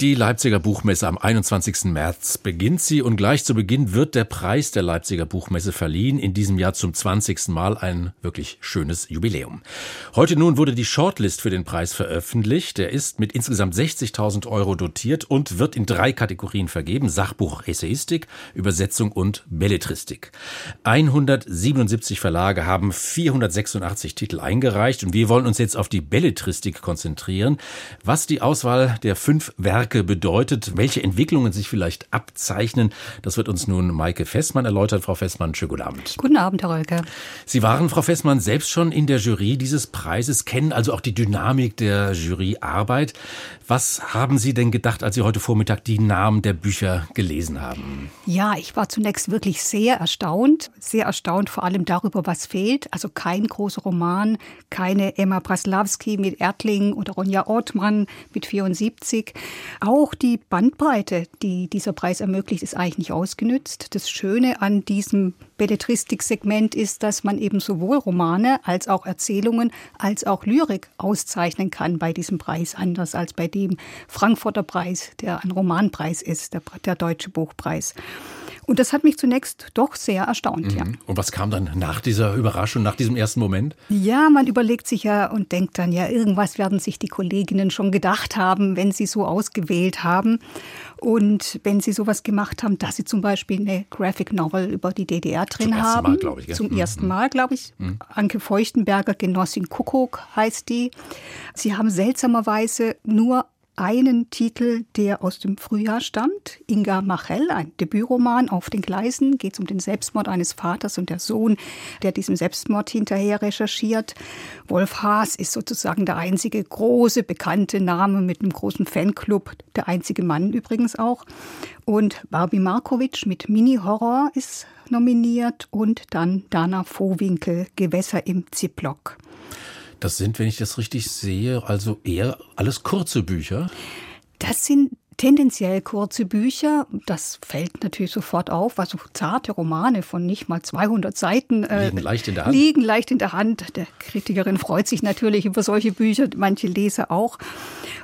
die Leipziger Buchmesse am 21. März beginnt sie und gleich zu Beginn wird der Preis der Leipziger Buchmesse verliehen. In diesem Jahr zum 20. Mal ein wirklich schönes Jubiläum. Heute nun wurde die Shortlist für den Preis veröffentlicht. Der ist mit insgesamt 60.000 Euro dotiert und wird in drei Kategorien vergeben. Sachbuch, Essayistik, Übersetzung und Belletristik. 177 Verlage haben 486 Titel eingereicht und wir wollen uns jetzt auf die Belletristik konzentrieren. Was die Auswahl der fünf Werke Stärke bedeutet, welche Entwicklungen sich vielleicht abzeichnen. Das wird uns nun Maike Festmann erläutern. Frau Festmann, schönen guten Abend. Guten Abend, Herr Rölke. Sie waren, Frau Festmann, selbst schon in der Jury dieses Preises, kennen also auch die Dynamik der Juryarbeit. Was haben Sie denn gedacht, als Sie heute Vormittag die Namen der Bücher gelesen haben? Ja, ich war zunächst wirklich sehr erstaunt. Sehr erstaunt vor allem darüber, was fehlt. Also kein großer Roman, keine Emma Braslawski mit Erdling oder Ronja Ortmann mit 74. Auch die Bandbreite, die dieser Preis ermöglicht, ist eigentlich nicht ausgenützt. Das Schöne an diesem Belletristik-Segment ist, dass man eben sowohl Romane als auch Erzählungen als auch Lyrik auszeichnen kann bei diesem Preis, anders als bei dem Frankfurter Preis, der ein Romanpreis ist, der, der Deutsche Buchpreis. Und das hat mich zunächst doch sehr erstaunt, mhm. ja. Und was kam dann nach dieser Überraschung, nach diesem ersten Moment? Ja, man überlegt sich ja und denkt dann, ja, irgendwas werden sich die Kolleginnen schon gedacht haben, wenn sie so ausgewählt haben. Und wenn sie sowas gemacht haben, dass sie zum Beispiel eine Graphic Novel über die DDR drin zum haben. Mal, ich, zum mhm. ersten Mal, glaube ich. Mhm. Anke Feuchtenberger, Genossin Kuckuck heißt die. Sie haben seltsamerweise nur einen Titel, der aus dem Frühjahr stammt. Inga Machel, ein Debütroman auf den Gleisen, geht es um den Selbstmord eines Vaters und der Sohn, der diesem Selbstmord hinterher recherchiert. Wolf Haas ist sozusagen der einzige große bekannte Name mit einem großen Fanclub, der einzige Mann übrigens auch. Und Barbie Markovic mit Mini-Horror ist nominiert und dann Dana Vohwinkel, Gewässer im Ziplock. Das sind, wenn ich das richtig sehe, also eher alles kurze Bücher. Das sind tendenziell kurze Bücher. Das fällt natürlich sofort auf. Also zarte Romane von nicht mal 200 Seiten äh, liegen leicht in der Hand. Liegen leicht in der Hand. Der Kritikerin freut sich natürlich über solche Bücher, manche Leser auch.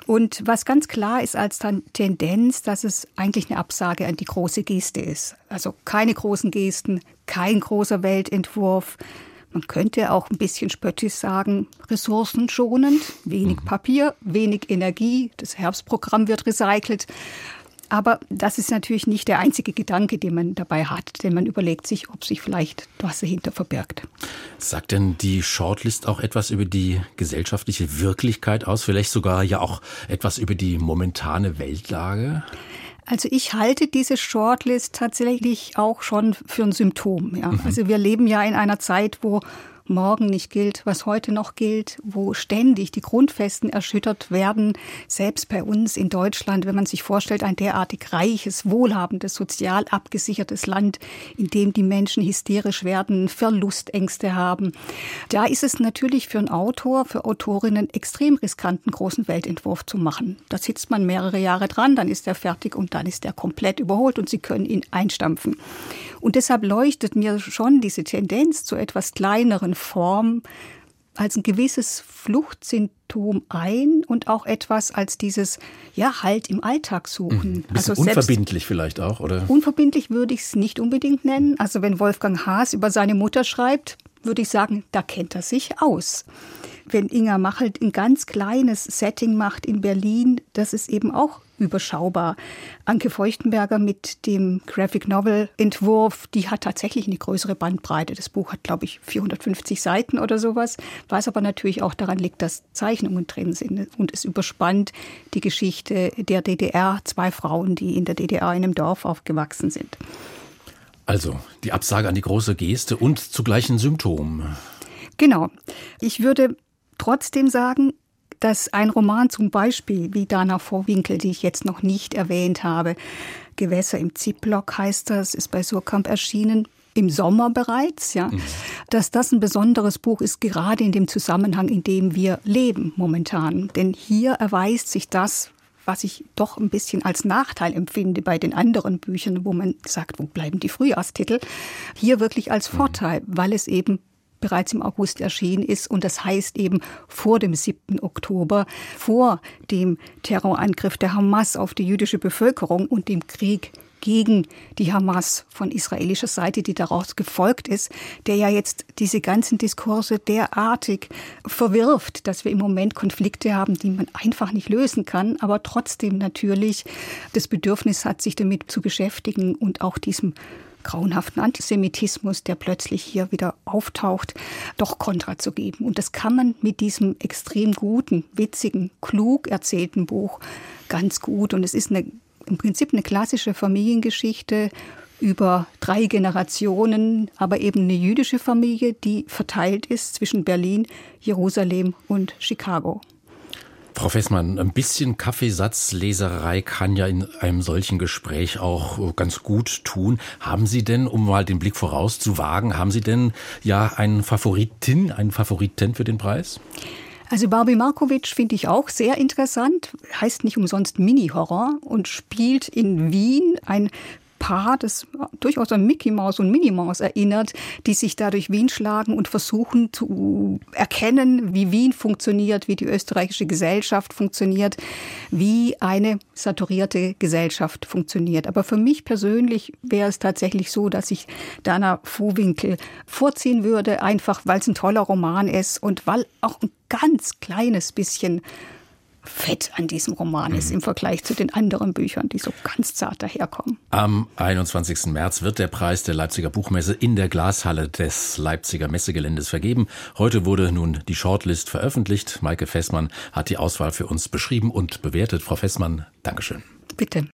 Und was ganz klar ist als Tendenz, dass es eigentlich eine Absage an die große Geste ist. Also keine großen Gesten, kein großer Weltentwurf man könnte auch ein bisschen spöttisch sagen, ressourcenschonend, wenig mhm. Papier, wenig Energie, das Herbstprogramm wird recycelt. Aber das ist natürlich nicht der einzige Gedanke, den man dabei hat, denn man überlegt sich, ob sich vielleicht was dahinter verbirgt. Sagt denn die Shortlist auch etwas über die gesellschaftliche Wirklichkeit aus, vielleicht sogar ja auch etwas über die momentane Weltlage? Also ich halte diese Shortlist tatsächlich auch schon für ein Symptom. Ja. Mhm. Also wir leben ja in einer Zeit, wo morgen nicht gilt, was heute noch gilt, wo ständig die Grundfesten erschüttert werden. Selbst bei uns in Deutschland, wenn man sich vorstellt, ein derartig reiches, wohlhabendes, sozial abgesichertes Land, in dem die Menschen hysterisch werden, Verlustängste haben. Da ist es natürlich für einen Autor, für Autorinnen extrem riskant, einen großen Weltentwurf zu machen. Da sitzt man mehrere Jahre dran, dann ist er fertig und dann ist er komplett überholt und sie können ihn einstampfen. Und deshalb leuchtet mir schon diese Tendenz zu etwas kleineren Formen als ein gewisses Fluchtsymptom ein und auch etwas als dieses, ja, Halt im Alltag suchen. Mhm. Also unverbindlich vielleicht auch, oder? Unverbindlich würde ich es nicht unbedingt nennen. Also wenn Wolfgang Haas über seine Mutter schreibt, würde ich sagen, da kennt er sich aus. Wenn Inga Machelt ein ganz kleines Setting macht in Berlin, das ist eben auch überschaubar. Anke Feuchtenberger mit dem Graphic Novel Entwurf, die hat tatsächlich eine größere Bandbreite. Das Buch hat, glaube ich, 450 Seiten oder sowas, was aber natürlich auch daran liegt, dass Zeichnungen drin sind und es überspannt die Geschichte der DDR, zwei Frauen, die in der DDR in einem Dorf aufgewachsen sind. Also die Absage an die große Geste und zugleich ein Symptom. Genau. Ich würde trotzdem sagen, dass ein Roman zum Beispiel wie Dana Vorwinkel, die ich jetzt noch nicht erwähnt habe, Gewässer im Ziplock heißt das, ist bei Surkamp erschienen, im Sommer bereits, ja, mhm. dass das ein besonderes Buch ist, gerade in dem Zusammenhang, in dem wir leben momentan. Denn hier erweist sich das, was ich doch ein bisschen als Nachteil empfinde bei den anderen Büchern, wo man sagt, wo bleiben die Frühjahrstitel, hier wirklich als mhm. Vorteil, weil es eben bereits im August erschienen ist. Und das heißt eben vor dem 7. Oktober, vor dem Terrorangriff der Hamas auf die jüdische Bevölkerung und dem Krieg gegen die Hamas von israelischer Seite, die daraus gefolgt ist, der ja jetzt diese ganzen Diskurse derartig verwirft, dass wir im Moment Konflikte haben, die man einfach nicht lösen kann, aber trotzdem natürlich das Bedürfnis hat, sich damit zu beschäftigen und auch diesem grauenhaften Antisemitismus, der plötzlich hier wieder auftaucht, doch Kontra zu geben. Und das kann man mit diesem extrem guten, witzigen, klug erzählten Buch ganz gut. Und es ist eine im Prinzip eine klassische Familiengeschichte über drei Generationen, aber eben eine jüdische Familie, die verteilt ist zwischen Berlin, Jerusalem und Chicago. Frau Fessmann, ein bisschen Kaffeesatzleserei kann ja in einem solchen Gespräch auch ganz gut tun. Haben Sie denn, um mal den Blick vorauszuwagen, haben Sie denn ja einen Favoritin, einen Favoriten für den Preis? Also Barbie Markovic finde ich auch sehr interessant, heißt nicht umsonst Mini-Horror und spielt in Wien ein Paar, das durchaus an Mickey Mouse und Minnie Mouse erinnert, die sich da durch Wien schlagen und versuchen zu erkennen, wie Wien funktioniert, wie die österreichische Gesellschaft funktioniert, wie eine saturierte Gesellschaft funktioniert. Aber für mich persönlich wäre es tatsächlich so, dass ich Dana Vohwinkel vorziehen würde, einfach weil es ein toller Roman ist und weil auch ein ganz kleines bisschen Fett an diesem Roman ist mhm. im Vergleich zu den anderen Büchern, die so ganz zart daherkommen. Am 21. März wird der Preis der Leipziger Buchmesse in der Glashalle des Leipziger Messegeländes vergeben. Heute wurde nun die Shortlist veröffentlicht. Maike Fessmann hat die Auswahl für uns beschrieben und bewertet. Frau Fessmann, Dankeschön. Bitte.